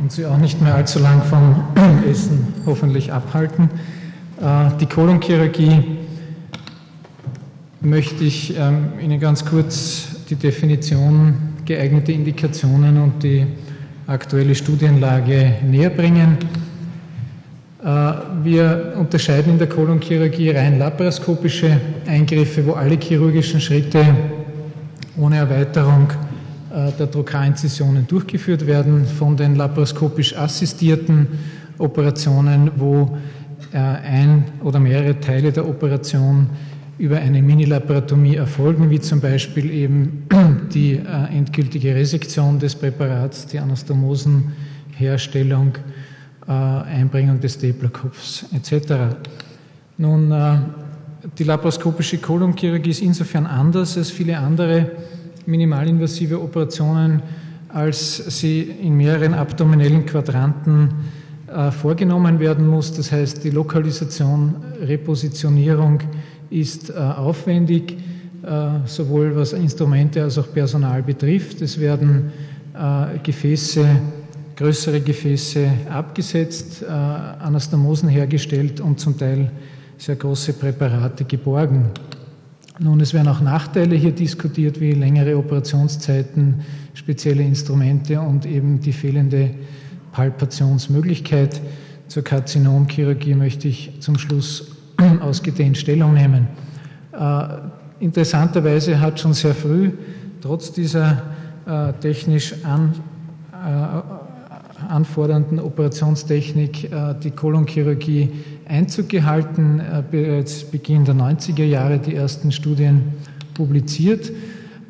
und Sie auch nicht mehr allzu lang vom Essen hoffentlich abhalten. Äh, die Kolonchirurgie möchte ich ähm, Ihnen ganz kurz die Definition, geeignete Indikationen und die aktuelle Studienlage näher bringen. Äh, wir unterscheiden in der Kolonchirurgie rein laparoskopische Eingriffe, wo alle chirurgischen Schritte ohne Erweiterung der Trokarincisionen durchgeführt werden, von den laparoskopisch assistierten Operationen, wo äh, ein oder mehrere Teile der Operation über eine Minilaparotomie erfolgen, wie zum Beispiel eben die äh, endgültige Resektion des Präparats, die Anastomosenherstellung, Einbringung des Staplerkopfs etc. Nun, die laparoskopische Kolonchirurgie ist insofern anders als viele andere minimalinvasive Operationen, als sie in mehreren abdominellen Quadranten äh, vorgenommen werden muss. Das heißt, die Lokalisation, Repositionierung ist äh, aufwendig, äh, sowohl was Instrumente als auch Personal betrifft. Es werden Gefäße, größere Gefäße abgesetzt, Anastomosen hergestellt und zum Teil sehr große Präparate geborgen. Nun, es werden auch Nachteile hier diskutiert, wie längere Operationszeiten, spezielle Instrumente und eben die fehlende Palpationsmöglichkeit. Zur Karzinomchirurgie möchte ich zum Schluss ausgedehnt Stellung nehmen. Äh, interessanterweise hat schon sehr früh, trotz dieser äh, technisch an, äh, anfordernden Operationstechnik, äh, die Kolonchirurgie Einzug gehalten, äh, bereits Beginn der 90er Jahre die ersten Studien publiziert.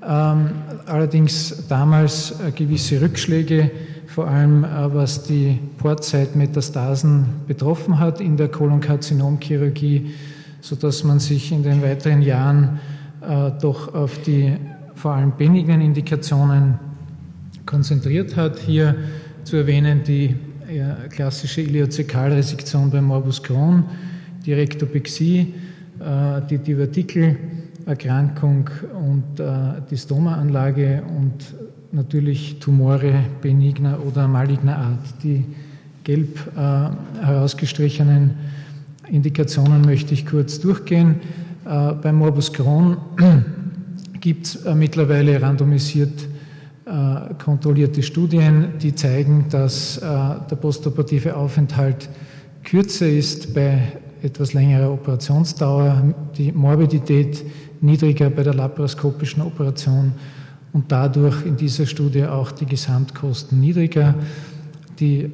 Ähm, allerdings damals äh, gewisse Rückschläge, vor allem was die Portzeitmetastasen betroffen hat in der Kolonkarzinomchirurgie, sodass man sich in den weiteren Jahren doch auf die vor allem benignen Indikationen konzentriert hat. Hier zu erwähnen die klassische Iliozekalresektion bei Morbus Crohn, die Rektopexie, äh, die Divertikelerkrankung und äh, die Stomaanlage und natürlich Tumore benigner oder maligner Art. Die gelb äh, herausgestrichenen Indikationen möchte ich kurz durchgehen. Bei Morbus Crohn gibt es mittlerweile randomisiert äh, kontrollierte Studien, die zeigen, dass äh, der postoperative Aufenthalt kürzer ist bei etwas längerer Operationsdauer, die Morbidität niedriger bei der laparoskopischen Operation und dadurch in dieser Studie auch die Gesamtkosten niedriger. Die äh,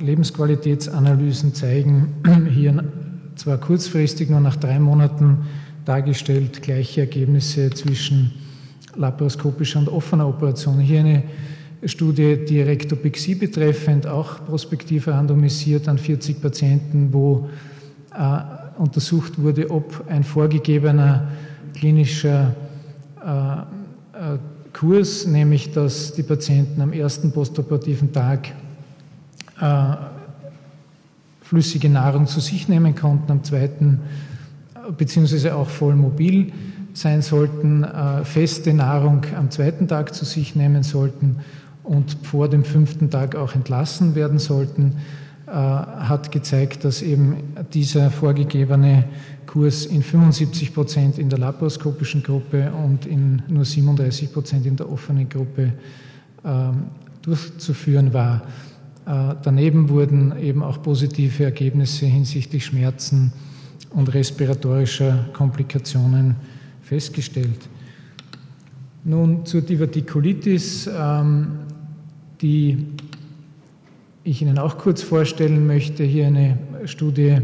Lebensqualitätsanalysen zeigen hier zwar kurzfristig, nur nach drei Monaten dargestellt, gleiche Ergebnisse zwischen laparoskopischer und offener Operation. Hier eine Studie, die Rektopexie betreffend, auch prospektiv randomisiert an 40 Patienten, wo äh, untersucht wurde, ob ein vorgegebener klinischer äh, äh, Kurs, nämlich dass die Patienten am ersten postoperativen Tag äh, flüssige Nahrung zu sich nehmen konnten, am zweiten beziehungsweise auch voll mobil sein sollten, äh, feste Nahrung am zweiten Tag zu sich nehmen sollten und vor dem fünften Tag auch entlassen werden sollten, äh, hat gezeigt, dass eben dieser vorgegebene Kurs in 75 Prozent in der laparoskopischen Gruppe und in nur 37 Prozent in der offenen Gruppe ähm, durchzuführen war. Äh, daneben wurden eben auch positive Ergebnisse hinsichtlich Schmerzen und respiratorischer Komplikationen festgestellt. Nun zur Divertikulitis, ähm, die ich Ihnen auch kurz vorstellen möchte. Hier eine Studie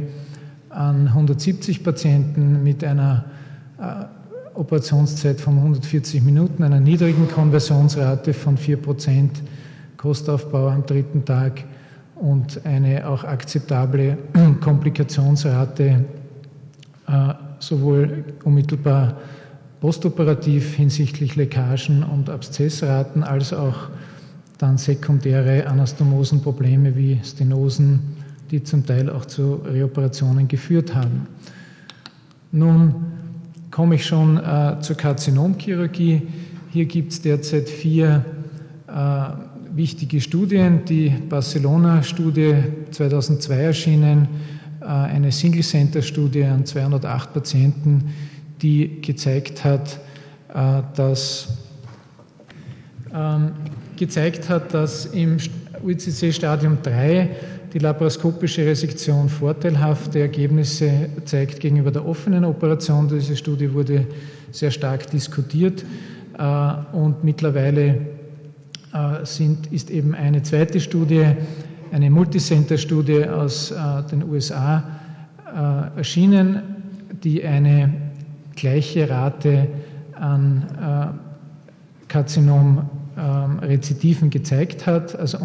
an 170 Patienten mit einer äh, Operationszeit von 140 Minuten, einer niedrigen Konversionsrate von 4 Prozent, Kostaufbau am dritten Tag und eine auch akzeptable Komplikationsrate sowohl unmittelbar postoperativ hinsichtlich Leckagen und Abszessraten als auch dann sekundäre Anastomosenprobleme wie Stenosen, die zum Teil auch zu Reoperationen geführt haben. Nun komme ich schon äh, zur Karzinomchirurgie. Hier gibt es derzeit vier äh, wichtige Studien. Die Barcelona-Studie 2002 erschienen, äh, eine Single-Center-Studie an 208 Patienten, die gezeigt hat, äh, dass, ähm, gezeigt hat, dass im UCC Stadium 3 die laparoskopische Resektion vorteilhafte Ergebnisse zeigt gegenüber der offenen Operation. Diese Studie wurde sehr stark diskutiert äh, und mittlerweile äh, sind, ist eben eine zweite Studie, eine Multicenter-Studie aus äh, den USA erschienen, die eine gleiche Rate an Karzinom ähm, Rezidiven gezeigt hat, also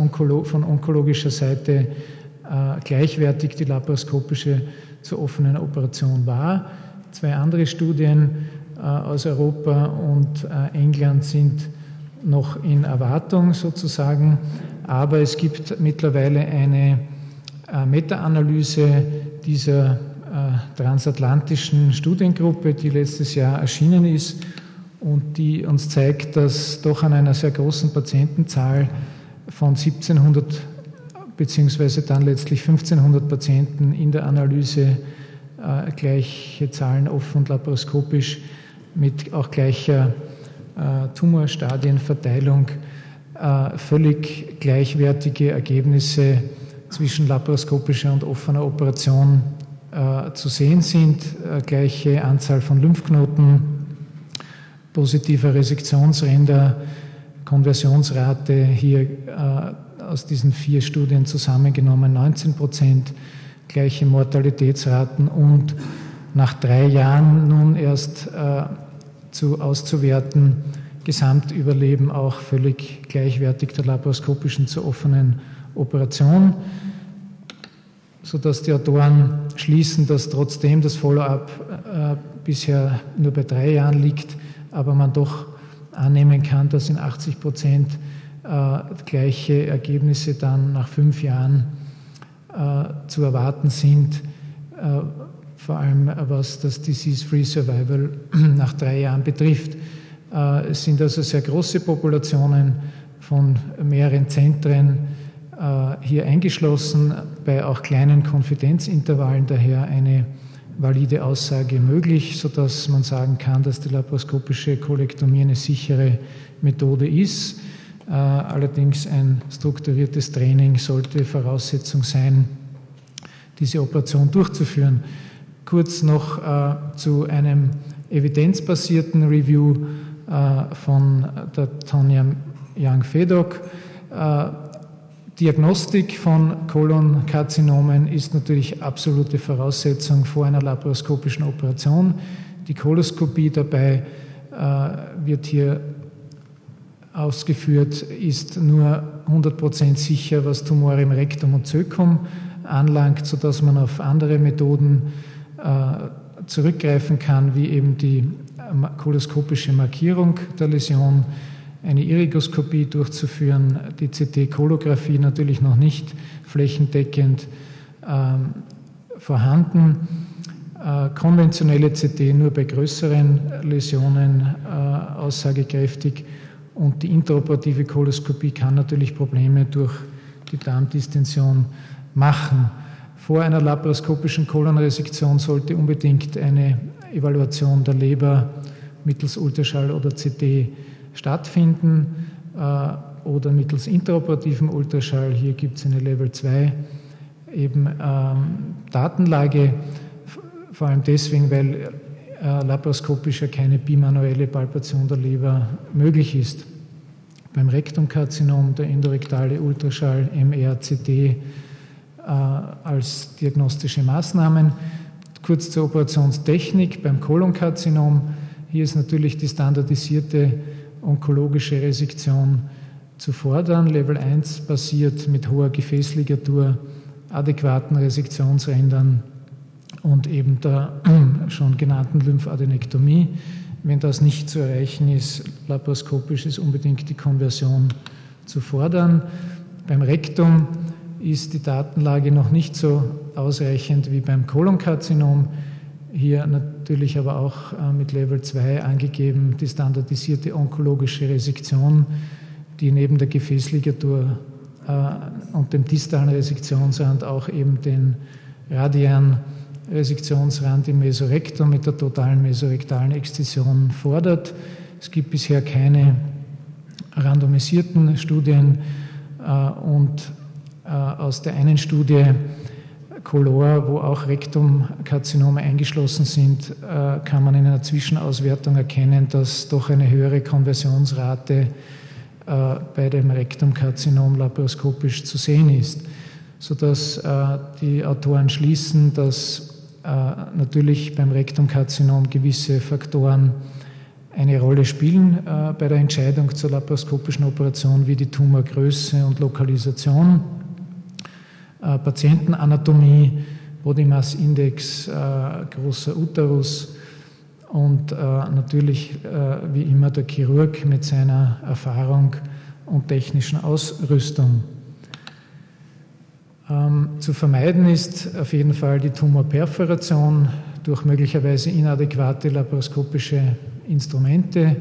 von onkologischer Seite gleichwertig die laparoskopische zur offenen Operation war. Zwei andere Studien aus Europa und England sind noch in Erwartung sozusagen, aber es gibt mittlerweile eine äh, Meta-Analyse dieser äh, transatlantischen Studiengruppe, die letztes Jahr erschienen ist und die uns zeigt, dass doch an einer sehr großen Patientenzahl von 1700 beziehungsweise dann letztlich 1500 Patienten in der Analyse äh, gleiche Zahlen offen und laparoskopisch mit auch gleicher Tumorstadienverteilung äh, völlig gleichwertige Ergebnisse zwischen laparoskopischer und offener Operation äh, zu sehen sind. Gleiche Anzahl von Lymphknoten, positiver Resektionsränder, Konversionsrate hier aus diesen vier Studien zusammengenommen 19 Prozent, gleiche Mortalitätsraten und nach drei Jahren nun erst zu, auszuwerten. Gesamtüberleben auch völlig gleichwertig der laparoskopischen zur offenen Operation, sodass die Autoren schließen, dass trotzdem das Follow-up äh, bisher nur bei drei Jahren liegt, aber man doch annehmen kann, dass in 80 Prozent äh, gleiche Ergebnisse dann nach fünf Jahren äh, zu erwarten sind äh, vor allem was das Disease-Free Survival nach drei Jahren betrifft. Äh, es sind also sehr große Populationen von mehreren Zentren äh, hier eingeschlossen, bei auch kleinen Konfidenzintervallen daher eine valide Aussage möglich, sodass man sagen kann, dass die laparoskopische Kolektomie eine sichere Methode ist. Äh, allerdings ein strukturiertes Training sollte Voraussetzung sein, diese Operation durchzuführen kurz noch äh, zu einem evidenzbasierten Review äh, von der Tanja Young-Fedok. Äh, Diagnostik von Kolonkarzinomen ist natürlich absolute Voraussetzung vor einer laparoskopischen Operation. Die Koloskopie dabei äh, wird hier ausgeführt, ist nur 100% sicher, was Tumore im Rektum und Zökum anlangt, sodass man auf andere Methoden zurückgreifen kann, wie eben die koloskopische Markierung der Läsion, eine Irigoskopie durchzuführen, die CT-Kolographie natürlich noch nicht flächendeckend ähm, vorhanden. Äh, konventionelle CT nur bei größeren Läsionen äh, aussagekräftig und die interoperative Koloskopie kann natürlich Probleme durch die Darmdistension machen. Vor einer laparoskopischen Kolonresektion sollte unbedingt eine Evaluation der Leber mittels Ultraschall oder CT stattfinden äh, oder mittels interoperativem Ultraschall. Hier gibt es eine Level 2 eben ähm, Datenlage, vor allem deswegen, weil äh, laparoskopisch ja keine bimanuelle Palpation der Leber möglich ist. Beim Rektumkarzinom der endorektale Ultraschall, MR, CT, äh, als diagnostische Maßnahmen. Kurz zur Operationstechnik beim Kolonkarzinom. Hier ist natürlich die standardisierte onkologische Resektion zu fordern. Level 1 basiert mit hoher Gefäßligatur, adäquaten Resektionsrändern und eben der schon genannten Lymphadenektomie. Wenn das nicht zu erreichen ist, laparoskopisch ist unbedingt die Konversion zu fordern. Beim Rektum ist die Datenlage noch nicht so ausreichend wie beim Kolonkarzinom. Hier natürlich aber auch äh, mit Level 2 angegeben die standardisierte onkologische Resektion die neben der Gefäßligatur äh, und dem distalen Resektionsrand auch eben den radiären Resektionsrand im Mesorektum mit der totalen mesorektalen Exzision fordert. Es gibt bisher keine randomisierten Studien äh, und aus der einen Studie Color, wo auch Rektumkarzinome eingeschlossen sind, äh, kann man in einer Zwischenauswertung erkennen, dass doch eine höhere Konversionsrate bei dem Rektumkarzinom laparoskopisch zu sehen ist, sodass die Autoren schließen, dass natürlich beim Rektumkarzinom gewisse Faktoren eine Rolle spielen äh, bei der Entscheidung zur laparoskopischen Operation wie die Tumorgröße und Lokalisation, äh, Patientenanatomie, Body Mass Index, äh, großer Uterus und äh, natürlich äh, wie immer der Chirurg mit seiner Erfahrung und technischen Ausrüstung. Ähm, zu vermeiden ist auf jeden Fall die Tumorperforation durch möglicherweise inadäquate laparoskopische Instrumente,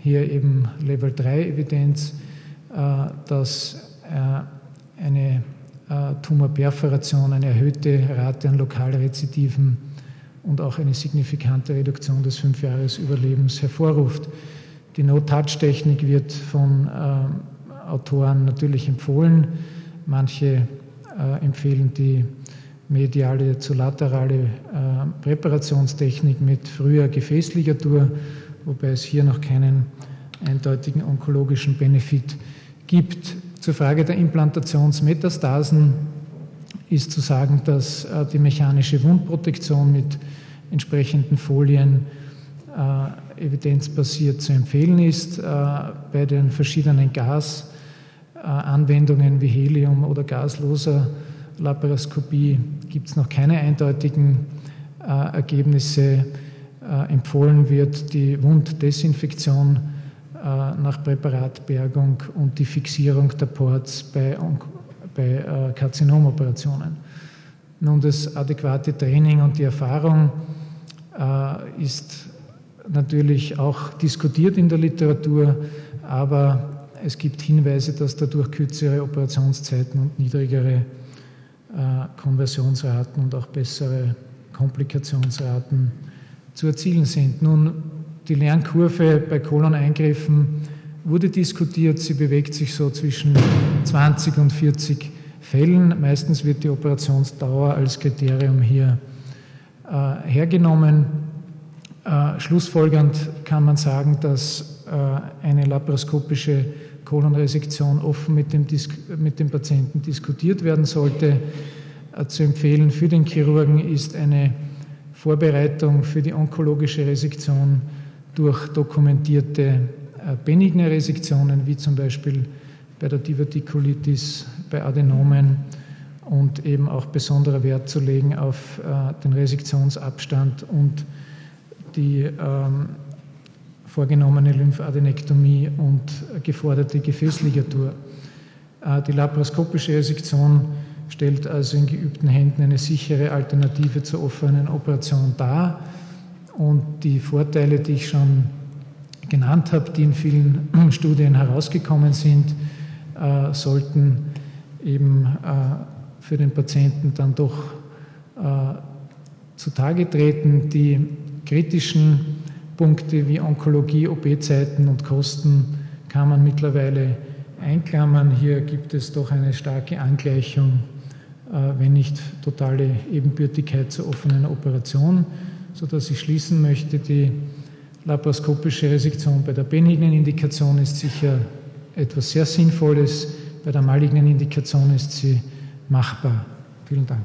hier eben Level 3 Evidenz, äh, dass äh, eine äh, Tumorperforation eine erhöhte Rate an Lokalrezidiven und auch eine signifikante Reduktion des Fünfjahresüberlebens hervorruft. Die No-Touch-Technik wird von Autoren natürlich empfohlen. Manche empfehlen die mediale zu laterale äh, Präparationstechnik mit früher Gefäßligatur, wobei es hier noch keinen eindeutigen onkologischen Benefit gibt. Zur Frage der Implantationsmetastasen ist zu sagen, dass äh, die mechanische Wundprotektion mit entsprechenden Folien äh, evidenzbasiert zu empfehlen ist. Äh, bei den verschiedenen Gasanwendungen wie Helium oder gasloser Laparoskopie gibt es noch keine eindeutigen Ergebnisse. Empfohlen wird die Wunddesinfektion nach Präparatbergung und die Fixierung der Ports bei, bei äh, Karzinomoperationen. Nun, das adäquate Training und die Erfahrung äh, ist natürlich auch diskutiert in der Literatur, aber es gibt Hinweise, dass dadurch kürzere Operationszeiten und niedrigere äh, Konversionsraten und auch bessere Komplikationsraten zu erzielen sind. Nun, die Lernkurve bei Koloneingriffen wurde diskutiert. Sie bewegt sich so zwischen 20 und 40 Fällen. Meistens wird die Operationsdauer als Kriterium hier äh, hergenommen. Äh, schlussfolgernd kann man sagen, dass äh, eine laparoskopische Kolonresektion offen mit dem, mit dem Patienten diskutiert werden sollte. Äh, zu empfehlen für den Chirurgen ist eine Vorbereitung für die onkologische Resektion durch dokumentierte äh, benigne Resektionen, wie zum Beispiel bei der Divertikulitis, bei Adenomen und eben auch besonderer Wert zu legen auf äh, den Resektionsabstand und die ähm, vorgenommene Lymphadenektomie und geforderte Gefäßligatur. Äh, die laparoskopische Resektion stellt also in geübten Händen eine sichere Alternative zur offenen Operation dar. Und die Vorteile, die ich schon genannt habe, die in vielen Studien herausgekommen sind, äh, sollten eben äh, für den Patienten dann doch zutage treten. Die kritischen Punkte wie Onkologie, OP-Zeiten und Kosten kann man mittlerweile einklammern. Hier gibt es doch eine starke Angleichung, äh, wenn nicht totale Ebenbürtigkeit zur offenen Operation, sodass ich schließen möchte, die laparoskopische Resektion bei der benignen Indikation ist sicher etwas sehr Sinnvolles, bei der malignen Indikation ist sie machbar. Vielen Dank.